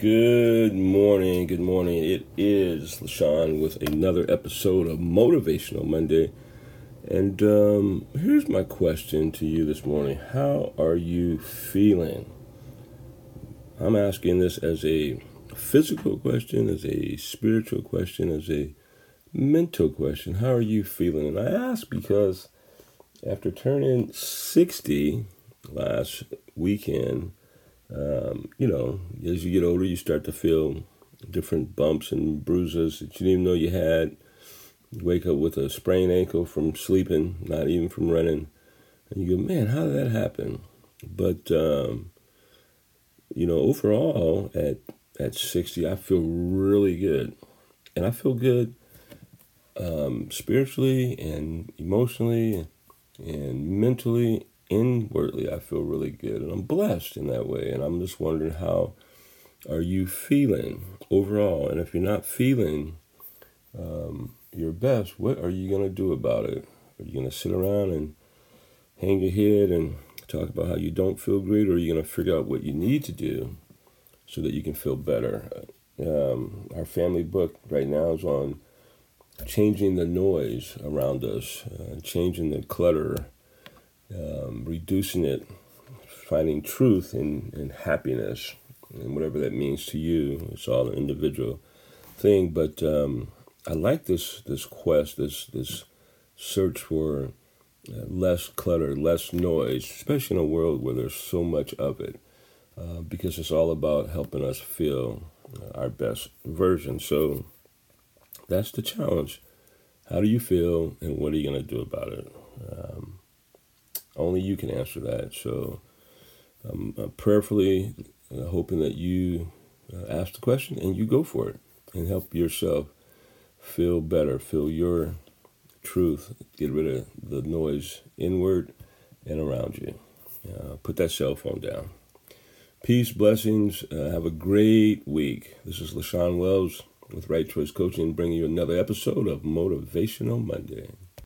Good morning. Good morning. It is LaShawn with another episode of Motivational Monday. And um, here's my question to you this morning How are you feeling? I'm asking this as a physical question, as a spiritual question, as a mental question. How are you feeling? And I ask because after turning 60 last weekend, um, you know, as you get older, you start to feel different bumps and bruises that you didn't even know you had. You wake up with a sprained ankle from sleeping, not even from running. And you go, man, how did that happen? But, um, you know, overall, at, at 60, I feel really good. And I feel good um, spiritually and emotionally and mentally inwardly I feel really good and I'm blessed in that way. And I'm just wondering how are you feeling overall? And if you're not feeling um, your best, what are you going to do about it? Are you going to sit around and hang your head and talk about how you don't feel great, or are you going to figure out what you need to do so that you can feel better? Um, our family book right now is on changing the noise around us, uh, changing the clutter um, reducing it, finding truth in, in happiness, and whatever that means to you. It's all an individual thing, but um, I like this this quest, this this search for uh, less clutter, less noise, especially in a world where there's so much of it, uh, because it's all about helping us feel uh, our best version. So that's the challenge. How do you feel, and what are you going to do about it? Um, only you can answer that. So I'm uh, prayerfully uh, hoping that you uh, ask the question and you go for it and help yourself feel better, feel your truth, get rid of the noise inward and around you. Uh, put that cell phone down. Peace, blessings. Uh, have a great week. This is LaShawn Wells with Right Choice Coaching, bringing you another episode of Motivational Monday.